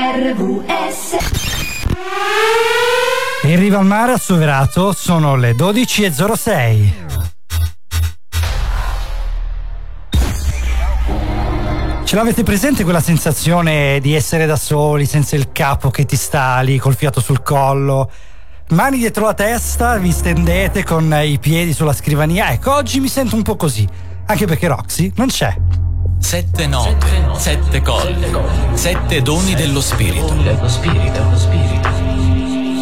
RVS In riva al mare assoverato sono le 12.06. Ce l'avete presente quella sensazione di essere da soli, senza il capo che ti sta lì col fiato sul collo? Mani dietro la testa, vi stendete con i piedi sulla scrivania. Ecco, oggi mi sento un po' così. Anche perché Roxy non c'è. Sette note, sette colle, sette doni dello spirito.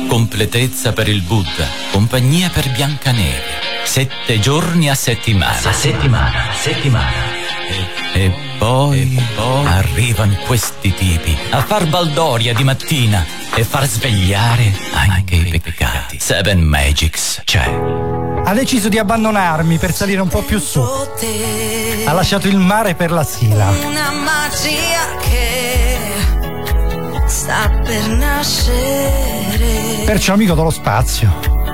Completezza per il Buddha, compagnia per Biancaneve. Sette giorni a settimana. A settimana, settimana. E, e poi, poi arrivano questi tipi a far baldoria di mattina e far svegliare anche i peccati. Seven Magics c'è. Ha deciso di abbandonarmi per salire un po' più su. Ha lasciato il mare per la Sila. Una magia che sta per nascere. Perciò amico dello spazio.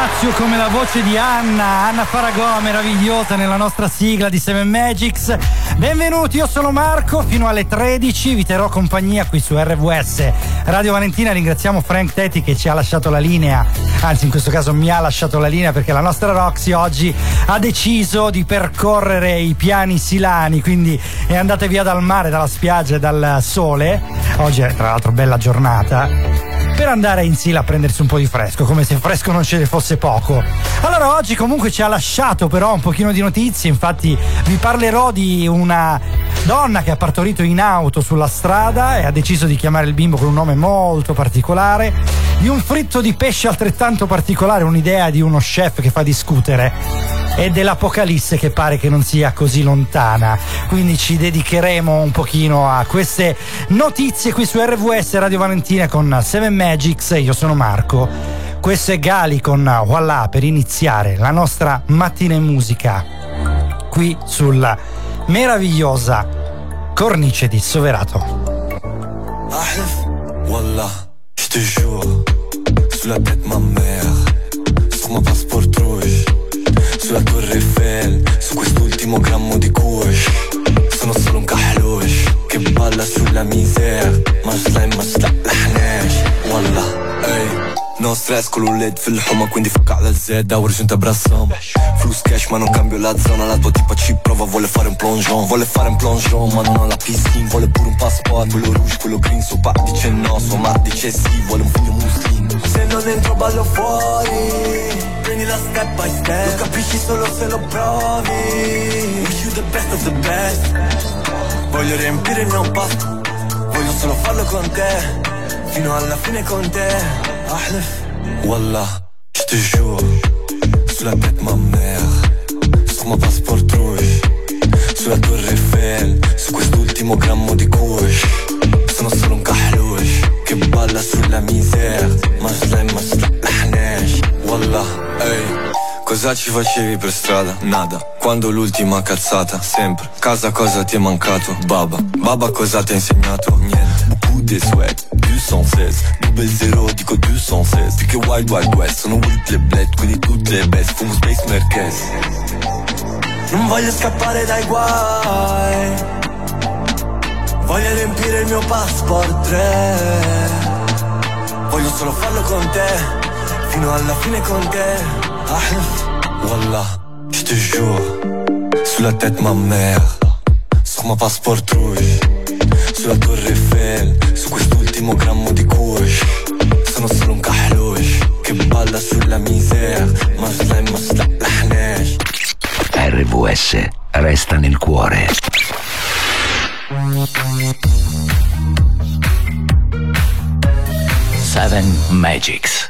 Spazio come la voce di Anna, Anna Faragò, meravigliosa nella nostra sigla di Seven Magics. Benvenuti, io sono Marco, fino alle 13 vi terrò compagnia qui su RVS Radio Valentina. Ringraziamo Frank Tetti che ci ha lasciato la linea, anzi in questo caso mi ha lasciato la linea perché la nostra Roxy oggi ha deciso di percorrere i piani silani, quindi è andata via dal mare, dalla spiaggia e dal sole. Oggi è tra l'altro bella giornata per andare in Sila a prendersi un po' di fresco, come se fresco non ce ne fosse poco. Allora oggi comunque ci ha lasciato però un pochino di notizie, infatti vi parlerò di una donna che ha partorito in auto sulla strada e ha deciso di chiamare il bimbo con un nome molto particolare, di un fritto di pesce altrettanto particolare, un'idea di uno chef che fa discutere e dell'Apocalisse che pare che non sia così lontana. Quindi ci dedicheremo un pochino a queste notizie qui su RVS Radio Valentina con Seven Magics. Io sono Marco. Questo è Gali con Voilà per iniziare la nostra mattina in musica qui sulla meravigliosa cornice di Soverato. أحلف والله je te jure Sous la tête ma mère Sur ma passport rouge Sulla torre Eiffel Su quest'ultimo grammo di kush Sono solo un kahlush Che balla sulla misère ما slime ما slaqlaħnax والله اي No stress con l'ULED fil-ħuma quindi fuck alla Z Ora giunta brassam Flus cash ma non cambio la zona La tua tipa ci prova vuole fare un plongeon Vuole fare un plongeon ma non ho la piscina Vuole pure un passport Quello rouge, quello green Suo papà dice no, sua madre dice sì Vuole un figlio muslim se non entro ballo fuori. Prendi la step by step. Lo capisci solo se lo provi. Wish you the best of the best. Voglio riempire il mio pasto Voglio solo farlo con te. Fino alla fine con te. Ahlef Wallah, je te jure. Sous la tête ma mère. Sur ma passeport rouge. Sulla torre Eiffel. Su quest'ultimo grammo di couche. Sono solo un kahlush che balla sulla misère Ma slime ma slaqlaħnax Wallah, ehi Cosa ci facevi per strada? Nada. Quando l'ultima cazzata? Sempre. Casa cosa ti è mancato? Baba. Baba cosa ti ha insegnato? Niente. Beaucoup de swag 216 Double zero dico 216 Più che Wild Wild West Sono with le bled Quindi tutte le best. Fumo Space Merkez. Non voglio scappare dai guai Voglio riempire il mio passport 3 Voglio solo farlo con te Fino alla fine con te. Ah, Voilà, je te giuro Sulla tête ma mère Sur ma passport rouge Sulla torre Eiffel Su quest'ultimo grammo di kush Sono solo un kahlush Che balla sulla misère Ma slime ma slime RVS resta nel cuore. Seven Magics.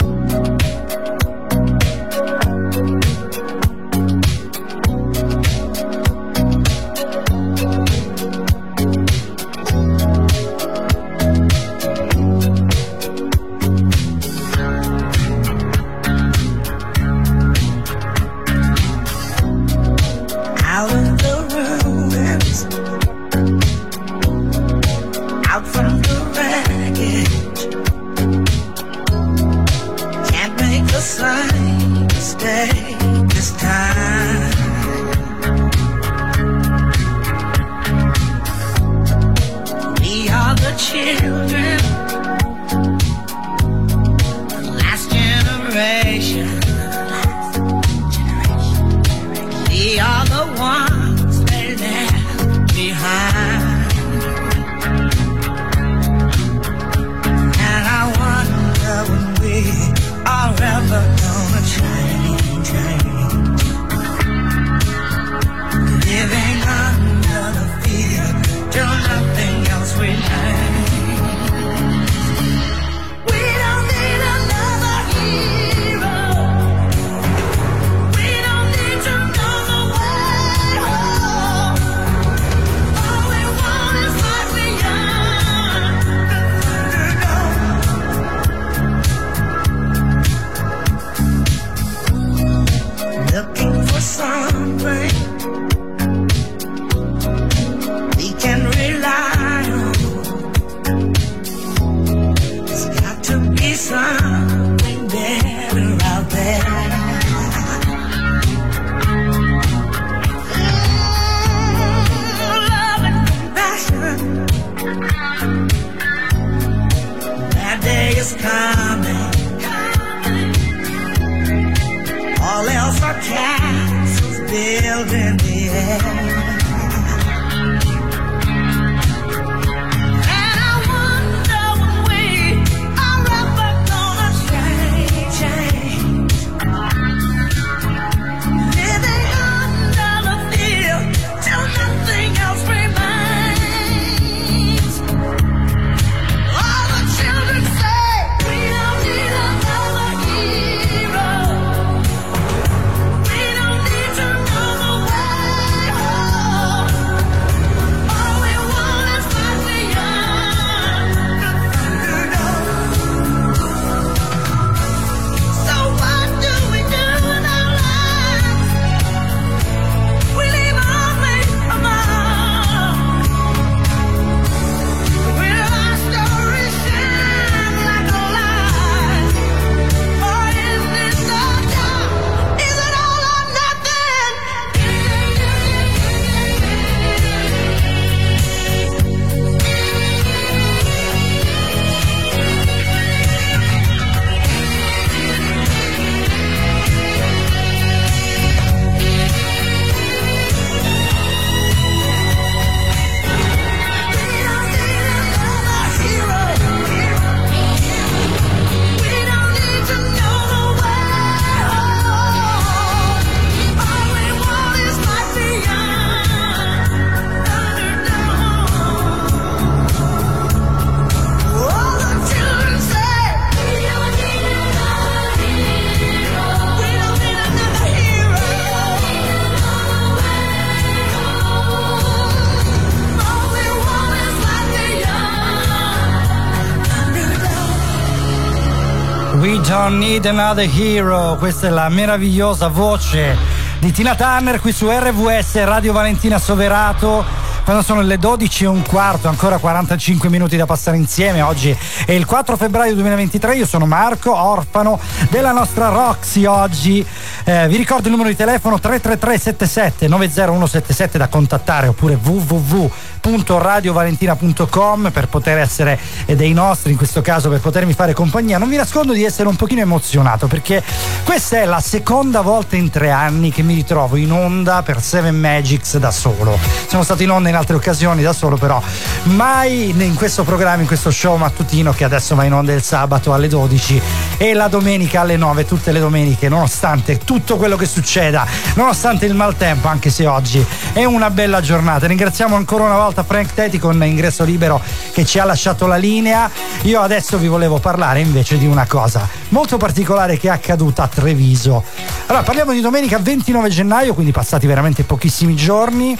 Don't Need Another Hero, questa è la meravigliosa voce di Tina Turner qui su RVS Radio Valentina Soverato. Quando sono le 12 e un quarto, ancora 45 minuti da passare insieme. Oggi è il 4 febbraio 2023. Io sono Marco, orfano della nostra Roxy oggi. Eh, vi ricordo il numero di telefono 333 77 90177 da contattare oppure www www.radiovalentina.com per poter essere dei nostri, in questo caso per potermi fare compagnia. Non vi nascondo di essere un pochino emozionato perché questa è la seconda volta in tre anni che mi ritrovo in onda per Seven Magics da solo. Sono stato in onda in altre occasioni da solo, però mai in questo programma, in questo show mattutino che adesso va in onda il sabato alle 12 e la domenica alle 9, tutte le domeniche, nonostante tutto quello che succeda, nonostante il maltempo, anche se oggi è una bella giornata. Ringraziamo ancora una volta volta Frank Teti con ingresso libero che ci ha lasciato la linea. Io adesso vi volevo parlare invece di una cosa molto particolare che è accaduta a Treviso. Allora, parliamo di domenica 29 gennaio, quindi passati veramente pochissimi giorni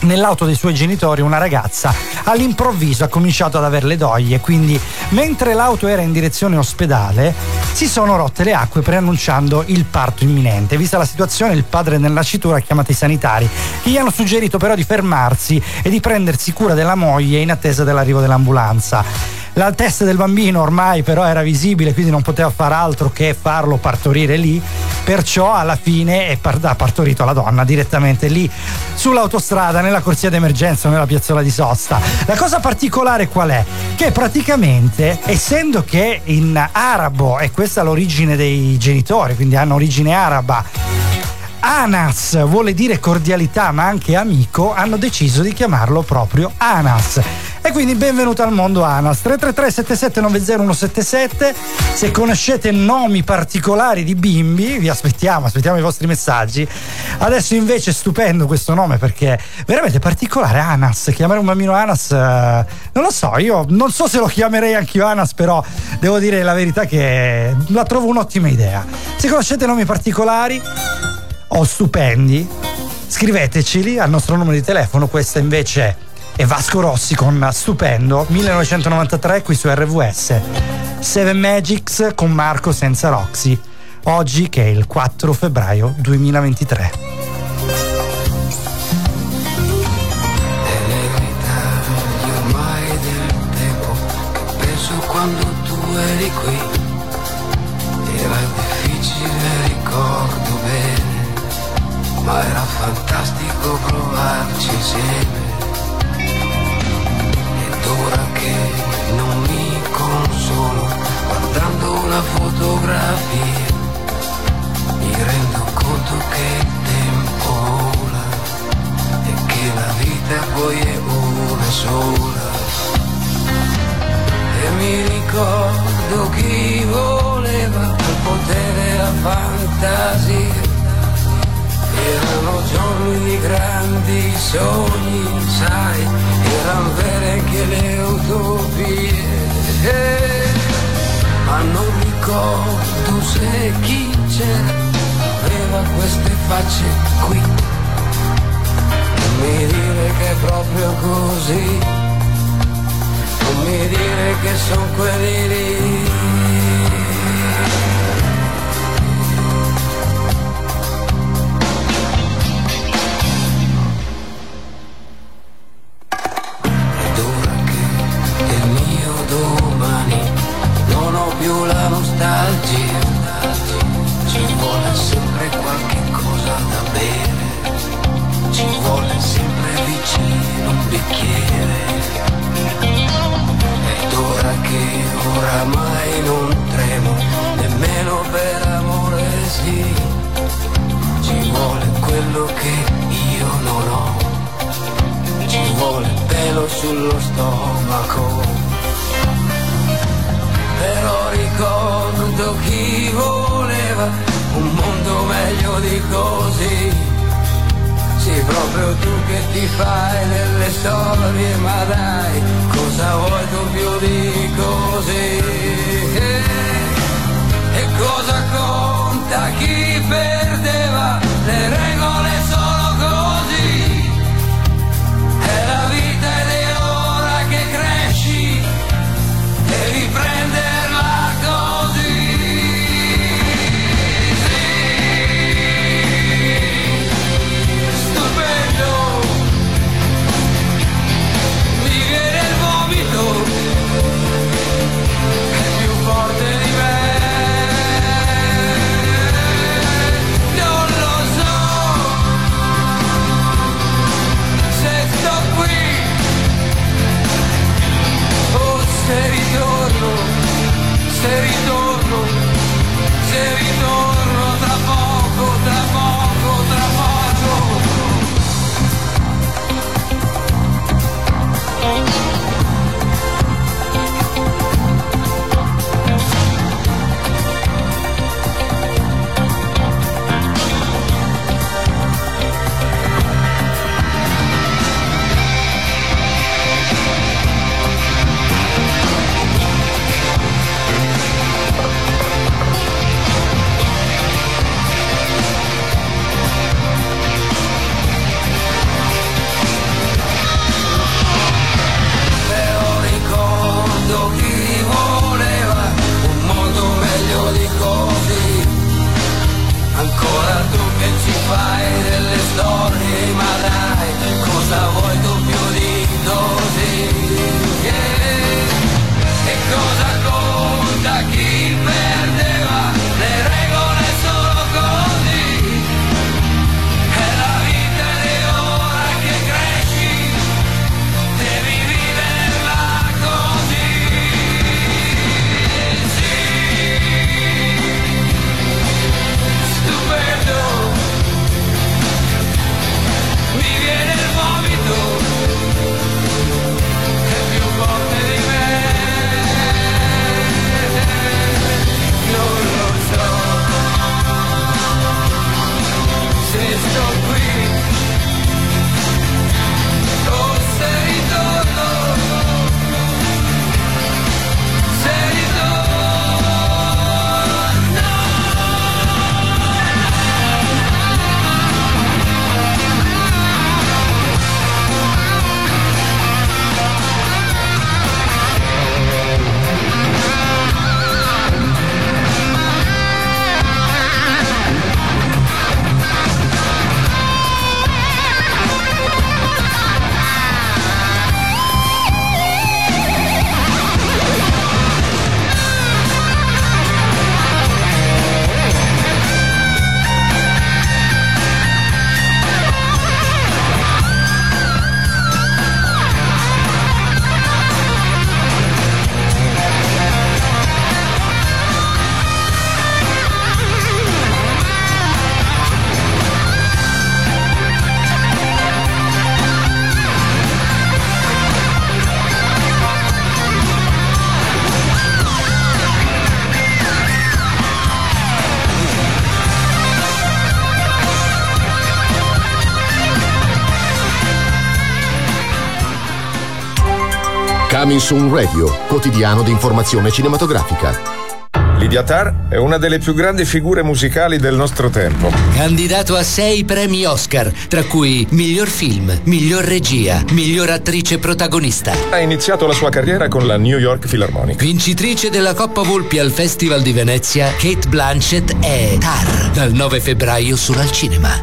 nell'auto dei suoi genitori una ragazza all'improvviso ha cominciato ad avere le doglie quindi mentre l'auto era in direzione ospedale si sono rotte le acque preannunciando il parto imminente. Vista la situazione il padre del nascituro ha chiamato i sanitari che gli hanno suggerito però di fermarsi e di prendersi cura della moglie in attesa dell'arrivo dell'ambulanza La testa del bambino ormai però era visibile, quindi non poteva fare altro che farlo partorire lì, perciò alla fine ha partorito la donna direttamente lì sull'autostrada, nella corsia d'emergenza nella piazzola di sosta. La cosa particolare qual è? Che praticamente, essendo che in arabo, e questa è l'origine dei genitori, quindi hanno origine araba, Anas vuole dire cordialità ma anche amico, hanno deciso di chiamarlo proprio Anas. E quindi benvenuto al mondo Anas. 333 7790 Se conoscete nomi particolari di bimbi, vi aspettiamo, aspettiamo i vostri messaggi. Adesso invece stupendo questo nome perché veramente particolare Anas. Chiamare un bambino Anas, eh, non lo so, io non so se lo chiamerei anch'io Anas, però devo dire la verità che la trovo un'ottima idea. Se conoscete nomi particolari o stupendi, scriveteceli al nostro numero di telefono. Questa invece è Vasco Rossi con Stupendo 1993 qui su RVS. Seven Magics con Marco senza Roxy. Oggi che è il 4 febbraio 2023. quando tu eri qui era difficile ricordo ma era fantastico provarci insieme. Fotografia, mi rendo conto che il tempo vola e che la vita poi è una sola. E mi ricordo chi voleva il potere la fantasia erano giorni di grandi sogni, sai, erano vere anche le utopie. Ma non ricordo se chi c'era aveva queste facce qui. Non mi dire che è proprio così, non mi dire che sono quelli lì. Così. Sì, proprio tu che ti fai delle storie, ma dai, cosa vuoi tu più di così? E cosa conta chi perdeva le regole Coming Soon Radio, quotidiano di informazione cinematografica. Lydia Tarr è una delle più grandi figure musicali del nostro tempo. Candidato a sei premi Oscar, tra cui miglior film, miglior regia, miglior attrice protagonista. Ha iniziato la sua carriera con la New York Philharmonic. Vincitrice della Coppa Volpi al Festival di Venezia, Kate Blanchett è Tar, dal 9 febbraio solo al cinema.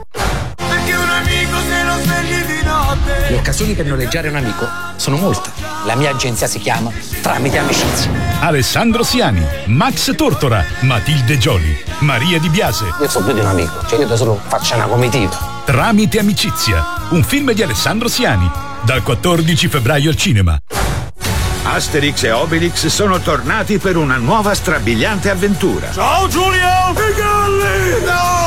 Le occasioni per noleggiare un amico sono molte. La mia agenzia si chiama Tramite Amicizia. Alessandro Siani, Max Tortora, Matilde Gioli, Maria Di Biase. Io sono più di un amico, cioè io da solo faccio una comitiva. Tramite Amicizia, un film di Alessandro Siani, dal 14 febbraio al cinema. Asterix e Obelix sono tornati per una nuova strabiliante avventura. Ciao Giulio! I galli! No!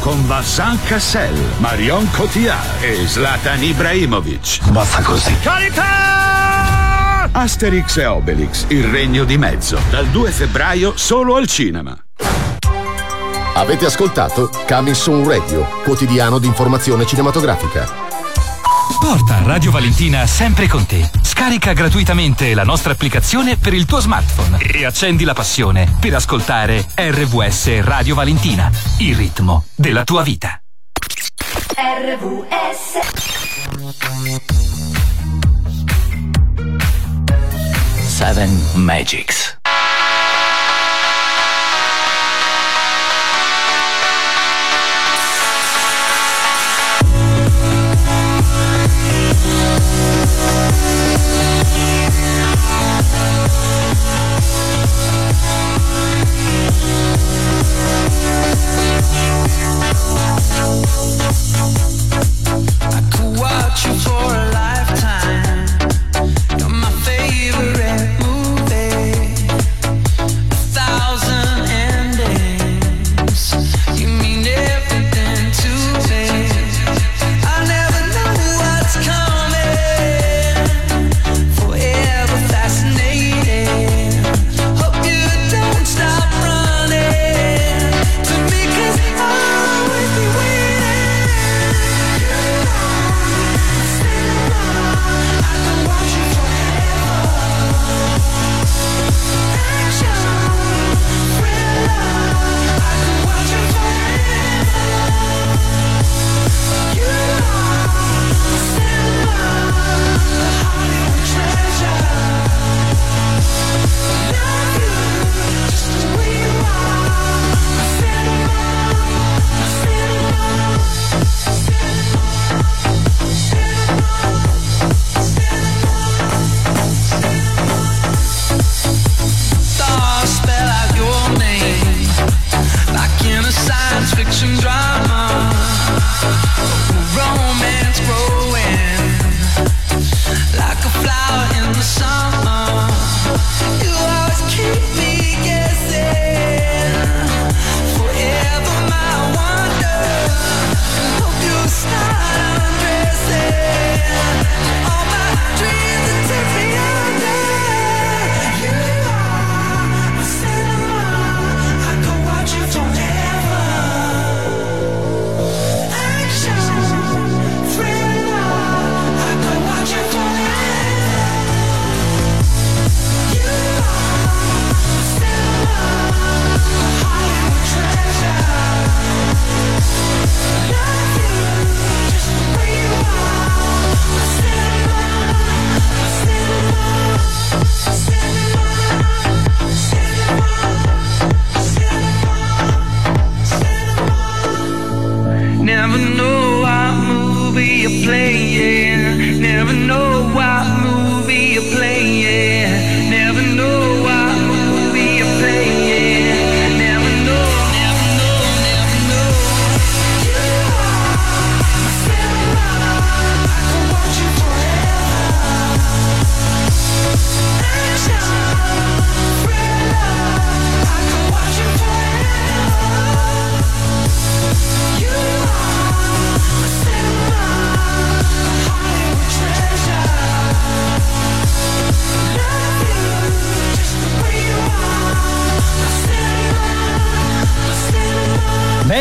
Con Vincent Cassel, Marion Cotillard e Zlatan Ibrahimovic. Basta così. Carità! Asterix e Obelix, il regno di mezzo, dal 2 febbraio solo al cinema. Avete ascoltato Coming Soon Radio, quotidiano di informazione cinematografica. Porta Radio Valentina sempre con te. Scarica gratuitamente la nostra applicazione per il tuo smartphone e accendi la passione per ascoltare RVS Radio Valentina, il ritmo della tua vita. RVS Seven Magics.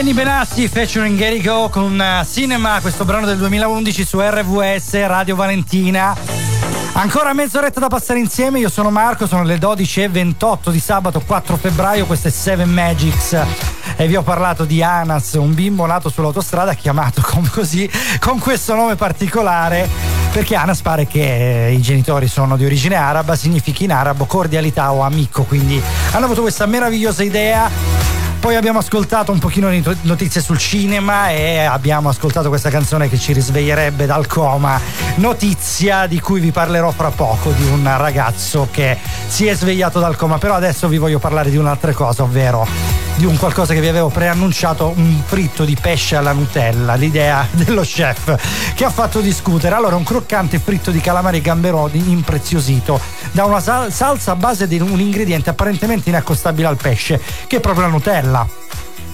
Benny Benassi featuring Go con uh, Cinema, questo brano del 2011 su RVS Radio Valentina. Ancora mezz'oretta da passare insieme, io sono Marco, sono le 12.28 di sabato 4 febbraio, questo è Seven Magics e vi ho parlato di Anas, un bimbo nato sull'autostrada chiamato così, con questo nome particolare, perché Anas pare che i genitori sono di origine araba, significa in arabo cordialità o amico, quindi hanno avuto questa meravigliosa idea poi abbiamo ascoltato un pochino di notizie sul cinema e abbiamo ascoltato questa canzone che ci risveglierebbe dal coma. Notizia di cui vi parlerò fra poco, di un ragazzo che si è svegliato dal coma. Però adesso vi voglio parlare di un'altra cosa, ovvero di un qualcosa che vi avevo preannunciato, un fritto di pesce alla Nutella, l'idea dello chef che ha fatto discutere. Allora, un croccante fritto di calamari e gamberoni impreziosito da una salsa a base di un ingrediente apparentemente inaccostabile al pesce, che è proprio la Nutella.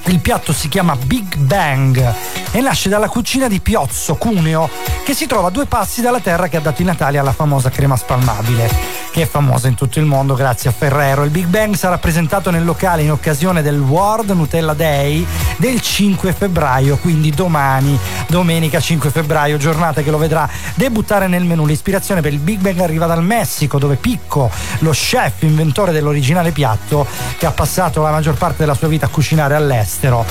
Il piatto si chiama Big Bang e nasce dalla cucina di Piozzo, Cuneo, che si trova a due passi dalla terra che ha dato in Italia la famosa crema spalmabile, che è famosa in tutto il mondo grazie a Ferrero. Il Big Bang sarà presentato nel locale in occasione del World Nutella Day del 5 febbraio, quindi domani, domenica 5 febbraio, giornata che lo vedrà debuttare nel menù. L'ispirazione per il Big Bang arriva dal Messico, dove Picco, lo chef inventore dell'originale piatto, che ha passato la maggior parte della sua vita a cucinare all'estero,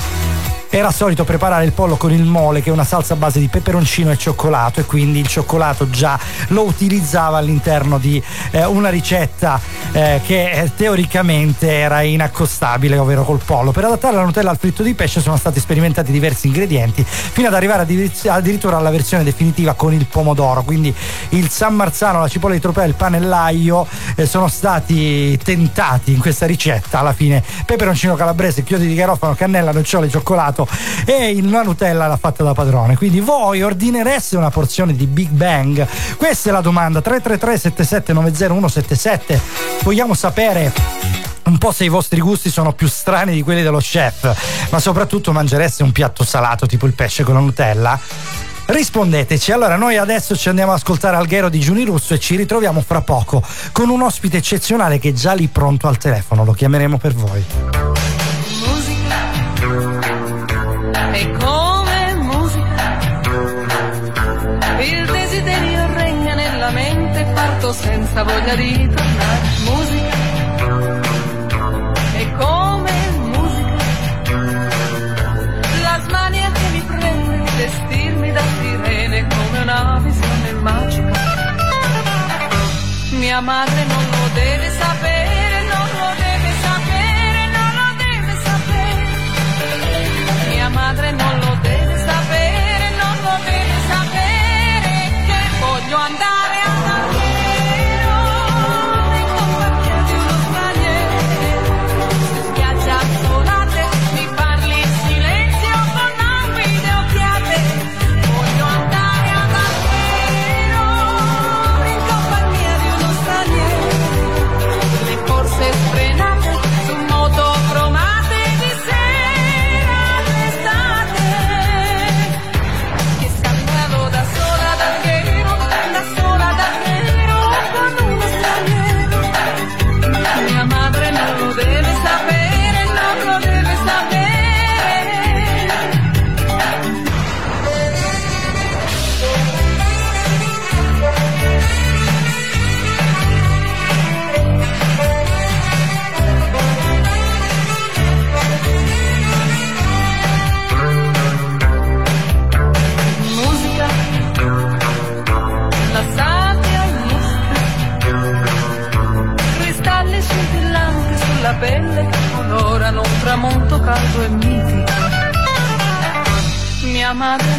era solito preparare il pollo con il mole che è una salsa a base di peperoncino e cioccolato e quindi il cioccolato già lo utilizzava all'interno di eh, una ricetta eh, che eh, teoricamente era inaccostabile ovvero col pollo. Per adattare la Nutella al fritto di pesce sono stati sperimentati diversi ingredienti fino ad arrivare addirittura alla versione definitiva con il pomodoro. Quindi il San Marzano, la cipolla di tropea il pane l'aglio eh, sono stati tentati in questa ricetta. Alla fine peperoncino calabrese, chiodi di garofano, cannella, nocciole, cioccolato fatto e la Nutella l'ha fatta da padrone. Quindi voi ordinereste una porzione di Big Bang? Questa è la domanda. 333 7790 Vogliamo sapere un po' se i vostri gusti sono più strani di quelli dello chef, ma soprattutto mangereste un piatto salato tipo il pesce con la Nutella? Rispondeteci. Allora, noi adesso ci andiamo ad ascoltare Alghero di Giuni Russo e ci ritroviamo fra poco con un ospite eccezionale che è già lì pronto al telefono. Lo chiameremo per voi. È come musica. Il desiderio regna nella mente, parto senza voglia di tornare. Musica è come musica. La smania che mi prende di vestirmi da sirene come una visione magica. Mia madre non lo deve sapere, Mia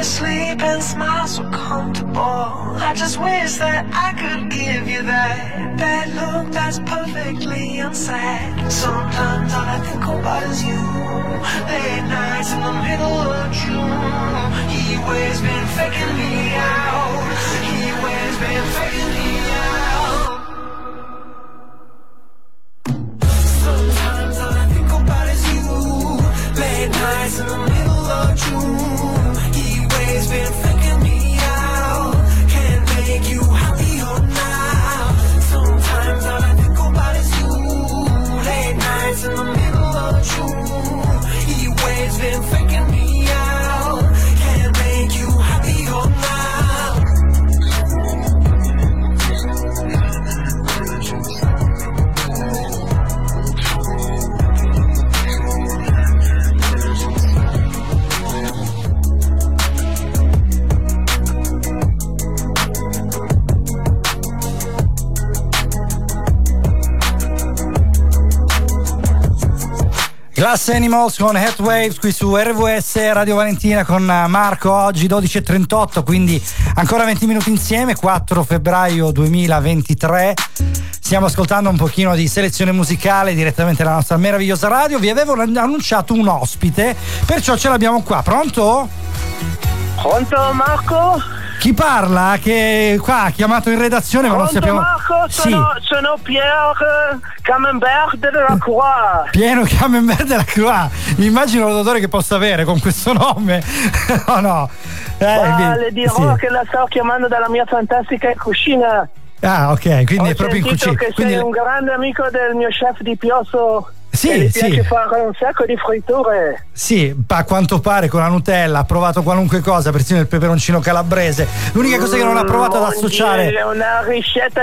you sleep and smile so comfortable. I just wish that I could give you that that look that's perfectly unsaid. Sometimes all I think about is you. Late nights in the middle of June. He waves been faking me out. He waves been faking me out. Sometimes all I think about is you. Late nights in the and Glass Animals con Heatwaves qui su RVS Radio Valentina con eh, Marco oggi 12.38 quindi ancora 20 minuti insieme 4 febbraio 2023 stiamo ascoltando un pochino di selezione musicale direttamente dalla nostra meravigliosa radio vi avevo annunciato un ospite perciò ce l'abbiamo qua pronto? Pronto Marco? Chi parla? Che qua ha chiamato in redazione ma non sappiamo Marco? Sono, sono Pierre Camembert della Croix. Pieno Camembert della Croix. Immagino l'odore che possa avere con questo nome. no, no. Eh, vi- le dirò sì. che la sto chiamando dalla mia fantastica cucina. Ah, ok, quindi Ho è proprio in cucina. che Quindi sei un grande amico del mio chef di Piosso. Sì, sì. piace fare un sacco di fritture. Sì, a quanto pare con la Nutella ha provato qualunque cosa, persino il peperoncino calabrese. L'unica cosa che non ha provato ad Mm, associare. È una ricetta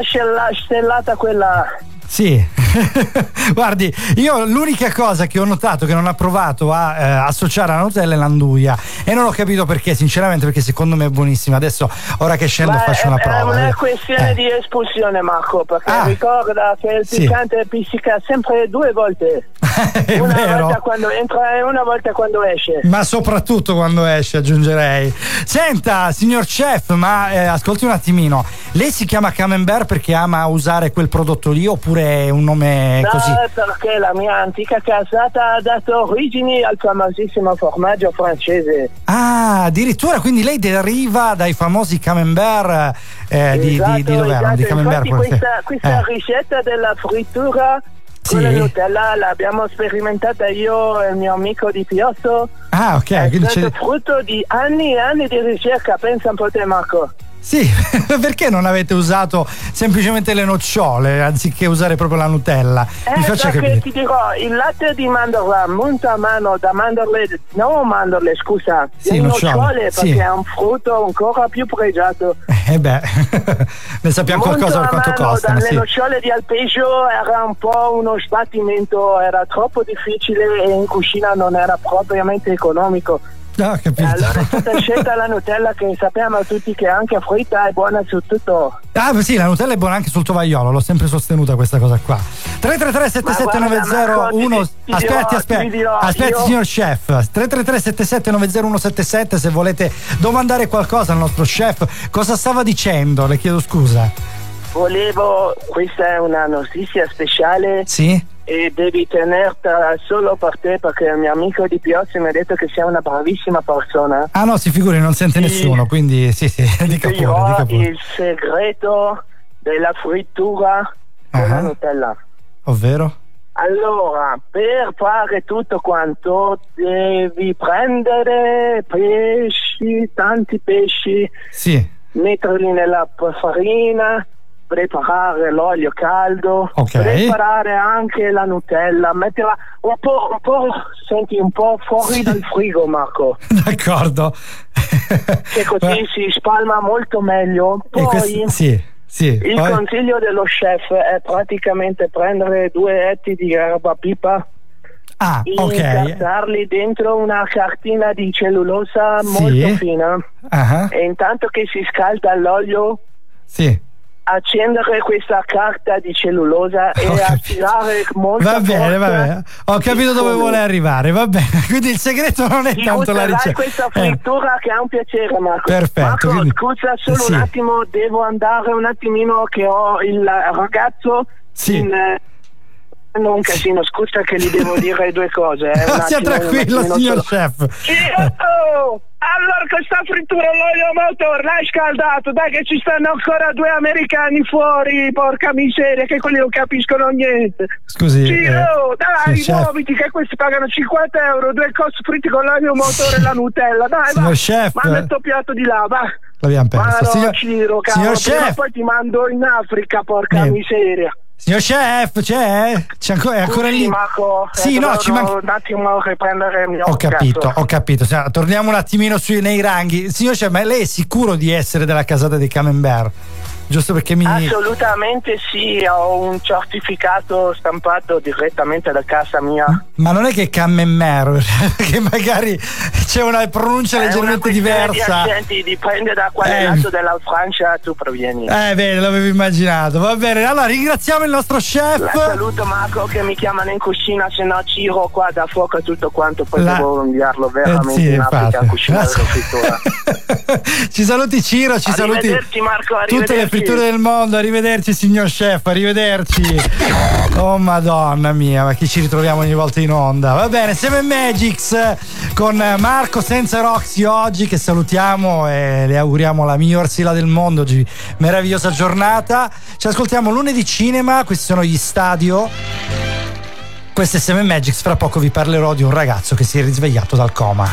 stellata quella. Sì, guardi, io l'unica cosa che ho notato che non ha provato a eh, associare alla Nutella è l'anduia e non ho capito perché, sinceramente, perché secondo me è buonissima. Adesso, ora che scendo, Ma faccio è, una è prova. una eh. questione Eh. di espulsione, Marco, perché Ah. ricorda che il Sì. piccante pizzica sempre due volte. È una vero. volta quando entra e una volta quando esce. Ma soprattutto quando esce, aggiungerei. Senta, signor chef, ma eh, ascolti un attimino. Lei si chiama Camembert perché ama usare quel prodotto lì oppure è un nome No, così? perché la mia antica casata ha dato origini al famosissimo formaggio francese. Ah, addirittura quindi lei deriva dai famosi Camembert eh, di, di, di dove erano? Di esatto. Camembert Infatti questa, questa eh. ricetta della frittura Sì. Nutella l'abbiamo sperimentata io e il mio amico di Piozzo. Ah, ok, È quindi frutto di anni e anni di ricerca, pensa un po' te Marco. Sì, perché non avete usato semplicemente le nocciole anziché usare proprio la Nutella? Mi Eh, faccia perché capire. ti dirò, il latte di mandorla munto a mano da mandorle, no mandorle scusa, Sì, nocciole, nocciole sì. perché è un frutto ancora più pregiato. Eh beh, ne sappiamo Molto qualcosa per quanto costano, dalle sì. nocciole di alpeggio era un po' uno sbattimento, era troppo difficile e in cucina non era propriamente economico. Ah, capito. Allora è stata scelta la Nutella che sappiamo tutti che anche fritta è buona su tutto. Ah, sì, la Nutella è buona anche sul tovagliolo, l'ho sempre sostenuta questa cosa qua. 333 7790 Marco, ti- 1 ti dirò- Aspetti, ti aspetti. Aspetti, signor chef. 333 7790 177 se volete domandare qualcosa al nostro chef. Cosa stava dicendo? Le chiedo scusa. Volevo, questa è una notizia speciale Sì? E devi tenerla solo per te perché il mio amico di Piozzi mi ha detto che sei una bravissima persona. Ah no, si figuri, non sente Sì. nessuno, quindi sì, sì, dica pure, dica pure. il segreto della frittura con Ah. la Nutella. Ovvero? Allora, per fare tutto quanto devi prendere pesci, tanti pesci, Sì. metterli nella farina, preparare l'olio caldo, Ok. preparare anche la Nutella, metterla un po', un po', senti, un po' fuori dal frigo, Marco, D'accordo. che così si spalma molto meglio. Poi questo- sì, sì. il poi- consiglio dello chef è praticamente prendere due etti di erba pipa Ah, ok. dentro una cartina di cellulosa Sì. molto fina Ah, e intanto che si scalda l'olio Sì. Accendere questa carta di cellulosa e attirare molto Va bene, va bene. Ho capito dove vuole arrivare, va bene. Quindi il segreto non è Ti tanto la ricetta. questa Eh, frittura che è un piacere Marco Perfetto, Marco quindi- scusa solo sì. un attimo devo andare un attimino che ho il ragazzo Sì. in non un casino scusa che gli devo dire due cose eh, Sia tranquillo, signor solo. chef. Sì, oh, allora questa frittura l'olio motore l'hai scaldato dai che ci stanno ancora due americani fuori porca miseria che quelli non capiscono niente Scusi, sì, eh, oh, dai chef. muoviti che questi pagano 50 euro due costi fritti con l'olio motore e la Nutella dai Signor va chef. manda il tuo piatto di là va L'abbiamo perso. Signor, Ciro, cavolo, signor chef, poi ti mando in Africa porca Eh, miseria signor chef, c'è? C'è ancora, è ancora Scusi, lì? Marco, Sì, no, ci manca. un attimo riprendere il mio Ho capito, cazzo. ho capito. Sì, Torniamo un attimino sui, nei ranghi. Signor chef, ma lei è sicuro di essere della casata dei Camembert? Giusto perché mi. Assolutamente sì, ho un certificato stampato direttamente da casa mia. Ma non è che Camembert, perché magari c'è una pronuncia È una leggermente di diversa. accenti, dipende da quale Eh. lato della Francia tu provieni. Eh bene, l'avevo immaginato. Va bene, allora ringraziamo il nostro La chef. saluto Marco che mi chiamano in cucina, se no Ciro qua da fuoco tutto quanto, poi La- devo inviarlo veramente Eh, sì, in Africa a cucinare la frittura. ci saluti Ciro, ci saluti Arrivederci, Marco, tutte le arrivederci. fritture del mondo. Arrivederci signor chef, arrivederci. Oh madonna mia, ma chi ci ritroviamo ogni volta in onda. Va bene, Seven Magics eh, con Marco senza Roxy oggi che salutiamo e le auguriamo la miglior sigla del mondo oggi. Meravigliosa giornata. Ci ascoltiamo lunedì cinema, questi sono gli stadio. Questo è Seven Magics, fra poco vi parlerò di un ragazzo che si è risvegliato dal coma.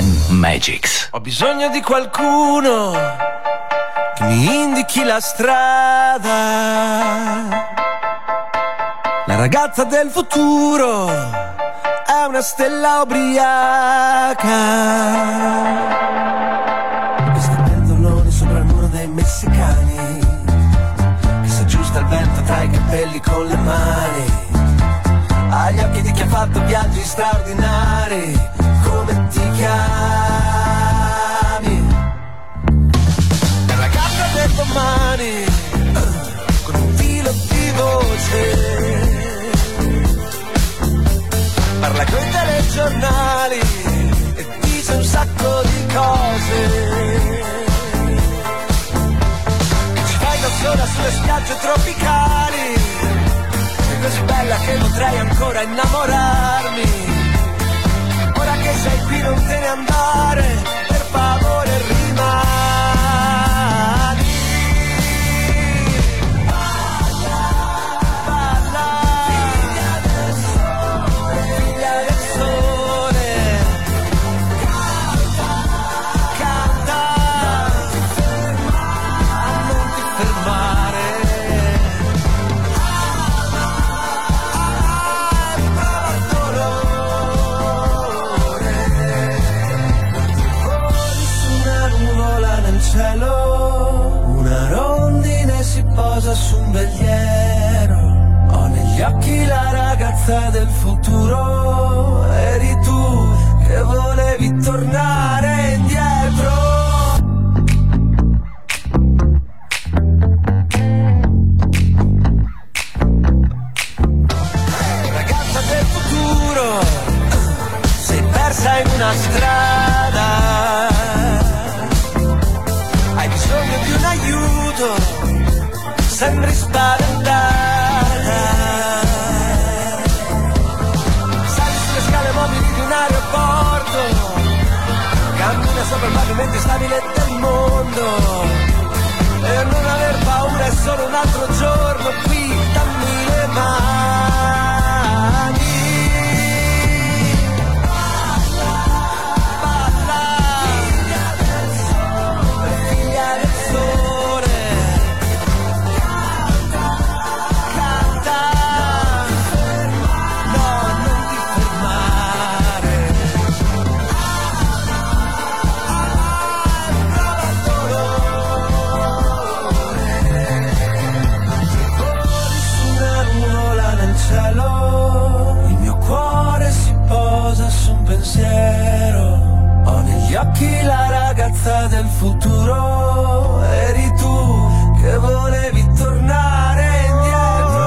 Magics. Ho bisogno di qualcuno che mi indichi la strada. La ragazza del futuro è una stella ubriaca. Questi pendoloni sopra il muro dei messicani. Che si aggiusta il vento tra i capelli con le mani. Ha gli occhi di chi ha fatto viaggi straordinari. Chiami? La ragazza del domani. Con un filo di voce. Parla coi telegiornali e dice un sacco di cose. Ci fai da sola sulle spiagge tropicali. Così bella che potrei ancora innamorarmi. Sei qui non te ne andare, per favore rimani. Veliero. Ho negli occhi la ragazza del futuro, eri tu che volevi tornare indietro. Ragazza del futuro, sei persa in una strada. Sembri spaventata. Sali sulle scale mobili di un aeroporto, cammina sopra il pavimento stabile del mondo. E non aver paura è solo un altro giorno qui, dammi le mani. Ragazza del futuro, eri tu che volevi tornare indietro.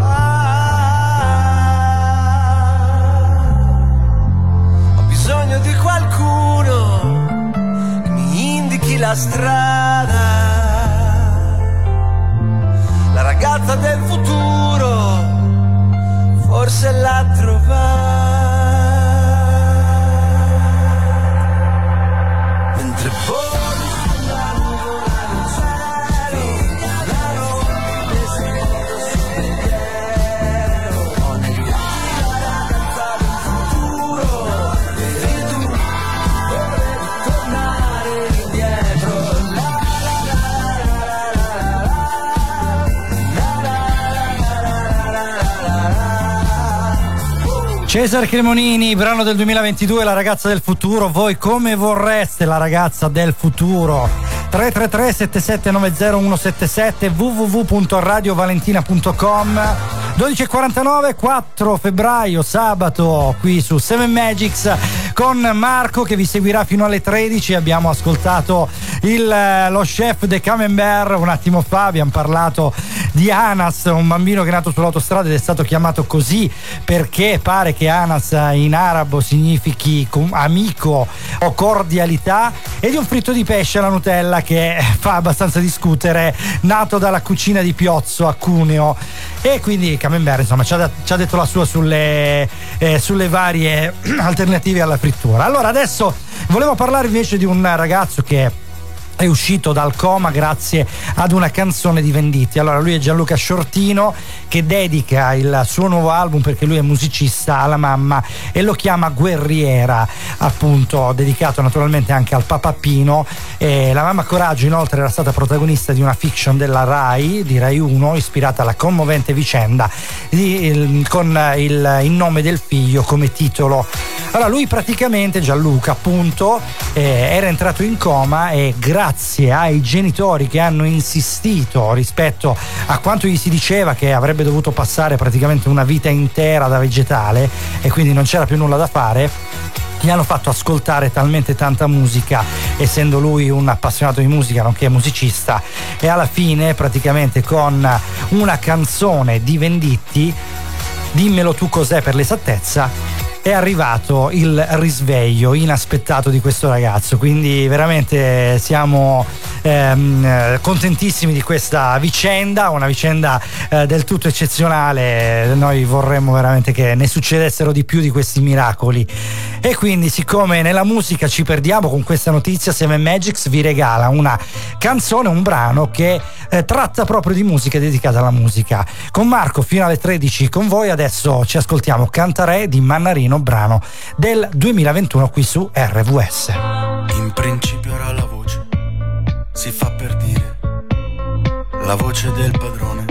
Ah, ho bisogno di qualcuno che mi indichi la strada. La ragazza del futuro forse l'ha trovata. Cesare Cremonini, brano del 2022, La ragazza del futuro. Voi come vorreste la ragazza del futuro? 333 7790 177 www.radiovalentina.com 12.49 4 febbraio sabato qui su 7 Magics con Marco che vi seguirà fino alle 13 abbiamo ascoltato il, lo chef de Camembert un attimo fa abbiamo parlato di Anas un bambino che è nato sull'autostrada ed è stato chiamato così perché pare che Anas in arabo significhi amico o cordialità e di un fritto di pesce alla Nutella che fa abbastanza discutere nato dalla cucina di Piozzo a Cuneo. E quindi Camembert insomma ci ha, ci ha detto la sua sulle, eh, sulle varie alternative alla frittura. Allora adesso volevo parlare invece di un ragazzo che è uscito dal coma grazie ad una canzone di Venditti. Allora lui è Gianluca Shortino che dedica il suo nuovo album perché lui è musicista alla mamma e lo chiama Guerriera, appunto dedicato naturalmente anche al papappino. E la mamma Coraggio inoltre era stata protagonista di una fiction della RAI, di RAI 1, ispirata alla commovente vicenda di, il, con il, il nome del figlio come titolo. Allora lui praticamente Gianluca appunto eh, era entrato in coma e grazie grazie ai genitori che hanno insistito rispetto a quanto gli si diceva che avrebbe dovuto passare praticamente una vita intera da vegetale e quindi non c'era più nulla da fare gli hanno fatto ascoltare talmente tanta musica, essendo lui un appassionato di musica, nonché musicista, e alla fine praticamente con una canzone di Venditti, dimmelo tu cos'è per l'esattezza, è arrivato il risveglio inaspettato di questo ragazzo. Quindi veramente siamo ehm, contentissimi di questa vicenda, una vicenda eh, del tutto eccezionale. Noi vorremmo veramente che ne succedessero di più di questi miracoli. E quindi, siccome nella musica ci perdiamo con questa notizia, Seven Magics vi regala una canzone, un brano che eh, tratta proprio di musica dedicata alla musica. Con Marco fino alle 13 con voi, adesso ci ascoltiamo Cantare di Mannarino, brano del 2021 qui su RVS. In principio era la voce, si fa per dire, la voce del padrone,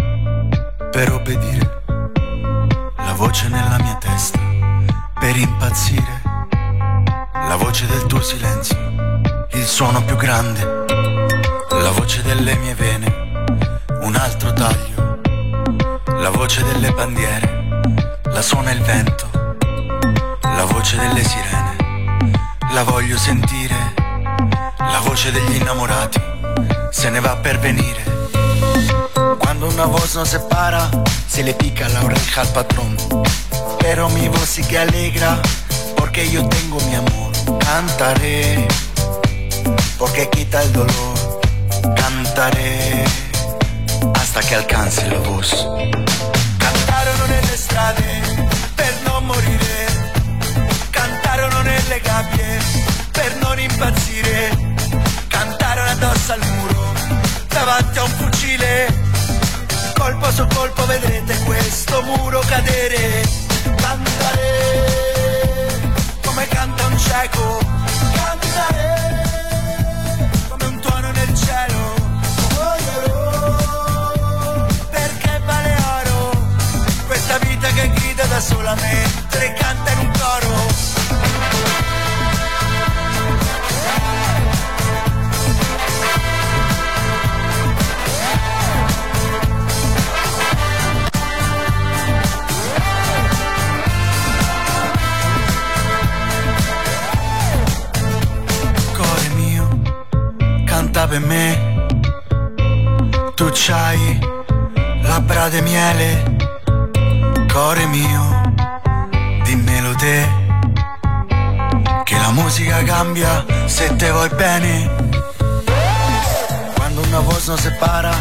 per obbedire, la voce nella mia testa, per impazzire, la voce del tuo silenzio, il suono più grande, la voce delle mie vene, un altro taglio, la voce delle bandiere, la suona il vento, la voce delle sirene, la voglio sentire, la voce degli innamorati, se ne va per venire. Cuando una voz nos separa, se le pica la oreja al patrón, pero mi voz sí que alegra, porque yo tengo mi amor, cantaré, porque quita el dolor, cantaré, hasta che alcanzi la voce. Cantarono nelle strade nelle gabbie per non impazzire, cantarono addosso al muro, davanti a un fucile, colpo su colpo vedrete questo muro cadere, cantaré come canta un cieco, cantaré come un tuono nel cielo. perché vale oro questa vita che grida da sola mentre canta in un coro me tu c'hai labbra di miele, cuore mio, dimmelo te, che la musica cambia se te vuoi bene. Cuando una voz nos separa,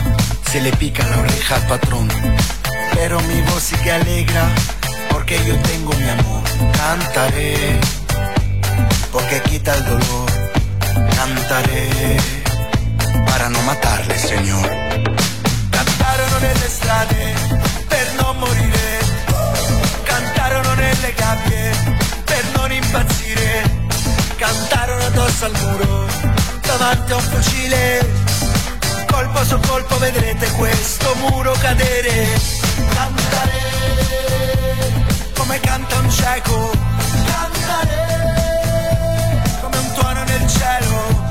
se le pica la oreja al patrón, pero mi voz sí que alegra, porque yo tengo mi amor, cantaré, porque quita el dolor, cantaré, para no matarle, Señor. Cantarono nelle strade per non morire, cantarono nelle gabbie per non impazzire, cantarono addosso al muro, davanti a un fucile, colpo su colpo vedrete questo muro cadere, cantare come canta un cieco, cantare come un tuono nel cielo.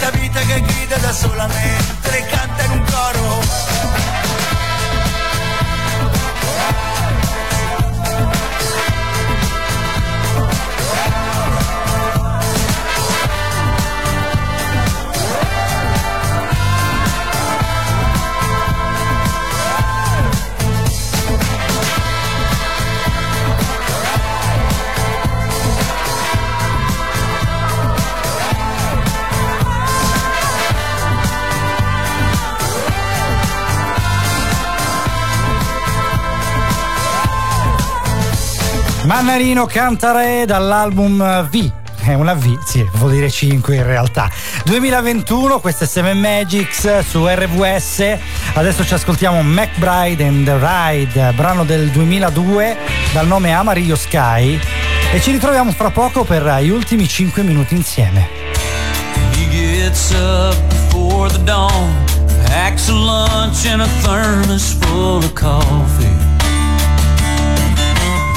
Questa vita che grida da sola mentre canta in un coro Mannarino Cantare dall'album V. È una V, sì, vuol dire 5 in realtà. 2021, questo è Seven Magics su RVS. Adesso ci ascoltiamo McBride and the Ride, brano del 2002 dal nome Amarillo Sky. E ci ritroviamo fra poco per gli ultimi 5 minuti insieme. He gets up before the dawn, packs a lunch and a thermos full of coffee.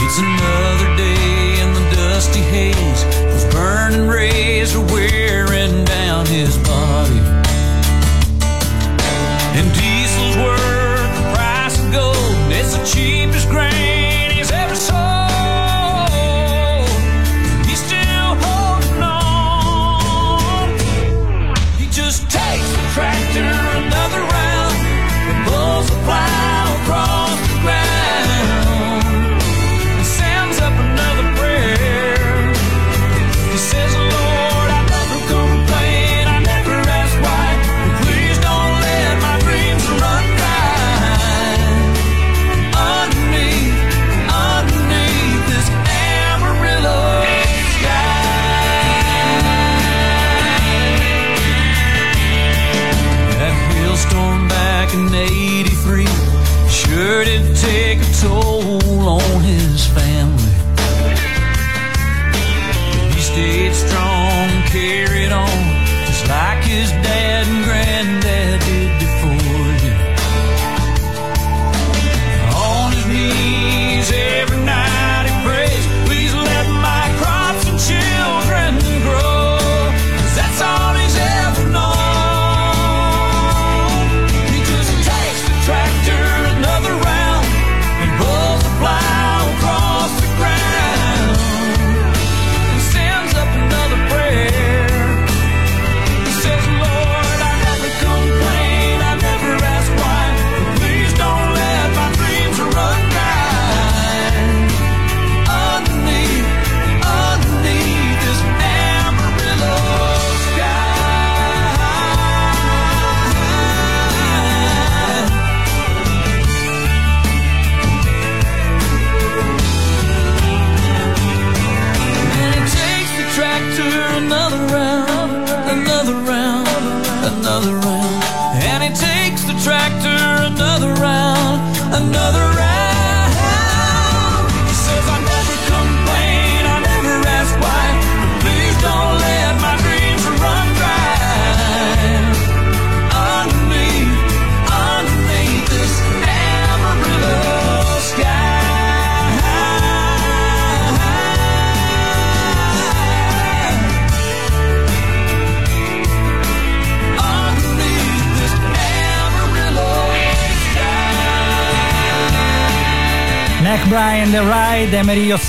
It's another day in the dusty haze. Those burning rays are wearing down his body.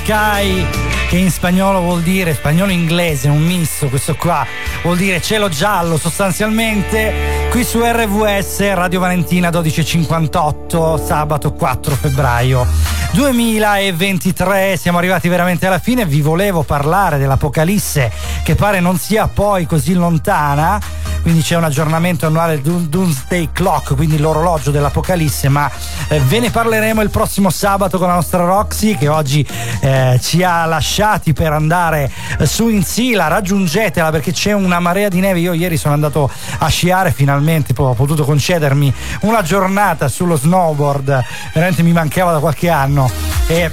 Sky, che in spagnolo vuol dire, spagnolo inglese, un misto, questo qua vuol dire cielo giallo sostanzialmente, qui su RVS Radio Valentina 1258, sabato 4 febbraio 2023, siamo arrivati veramente alla fine, vi volevo parlare dell'Apocalisse che pare non sia poi così lontana, quindi c'è un aggiornamento annuale del Doomsday Clock, quindi l'orologio dell'Apocalisse, ma eh, ve ne parleremo il prossimo sabato con la nostra Roxy che oggi eh, ci ha lasciati per andare eh, su in Sila, raggiungetela perché c'è una marea di neve, io ieri sono andato a sciare finalmente, poi ho potuto concedermi una giornata sullo snowboard, veramente mi mancava da qualche anno. E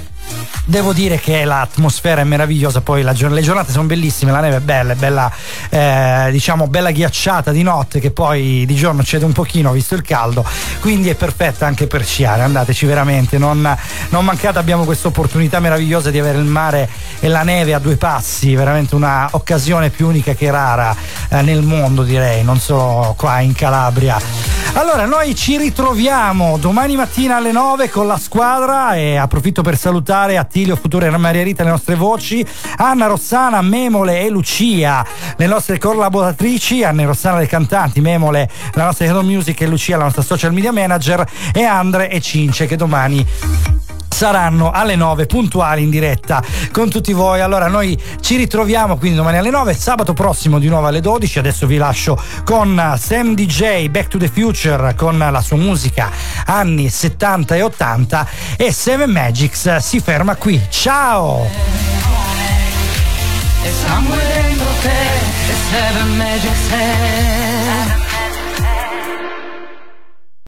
Devo dire che l'atmosfera è meravigliosa, poi la, le giornate sono bellissime, la neve è bella, è bella, eh, diciamo, bella ghiacciata di notte che poi di giorno cede un pochino visto il caldo, quindi è perfetta anche per sciare, andateci veramente, non, non mancate, abbiamo questa opportunità meravigliosa di avere il mare e la neve a due passi, veramente una occasione più unica che rara eh, nel mondo direi, non solo qua in Calabria. Allora, noi ci ritroviamo domani mattina alle 9 con la squadra e approfitto per salutare Attilio Futuro e Maria Rita, le nostre voci, Anna Rossana, Memole e Lucia, le nostre collaboratrici, Anna Rossana le cantanti, Memole la nostra Head of Music e Lucia la nostra social media manager e Andre e Cince che domani saranno alle 9 puntuali in diretta con tutti voi. Allora noi ci ritroviamo quindi domani alle 9, sabato prossimo di nuovo alle 12. Adesso vi lascio con Sam DJ Back to the Future con la sua musica anni 70 e 80 e Seven Magics si ferma qui. Ciao!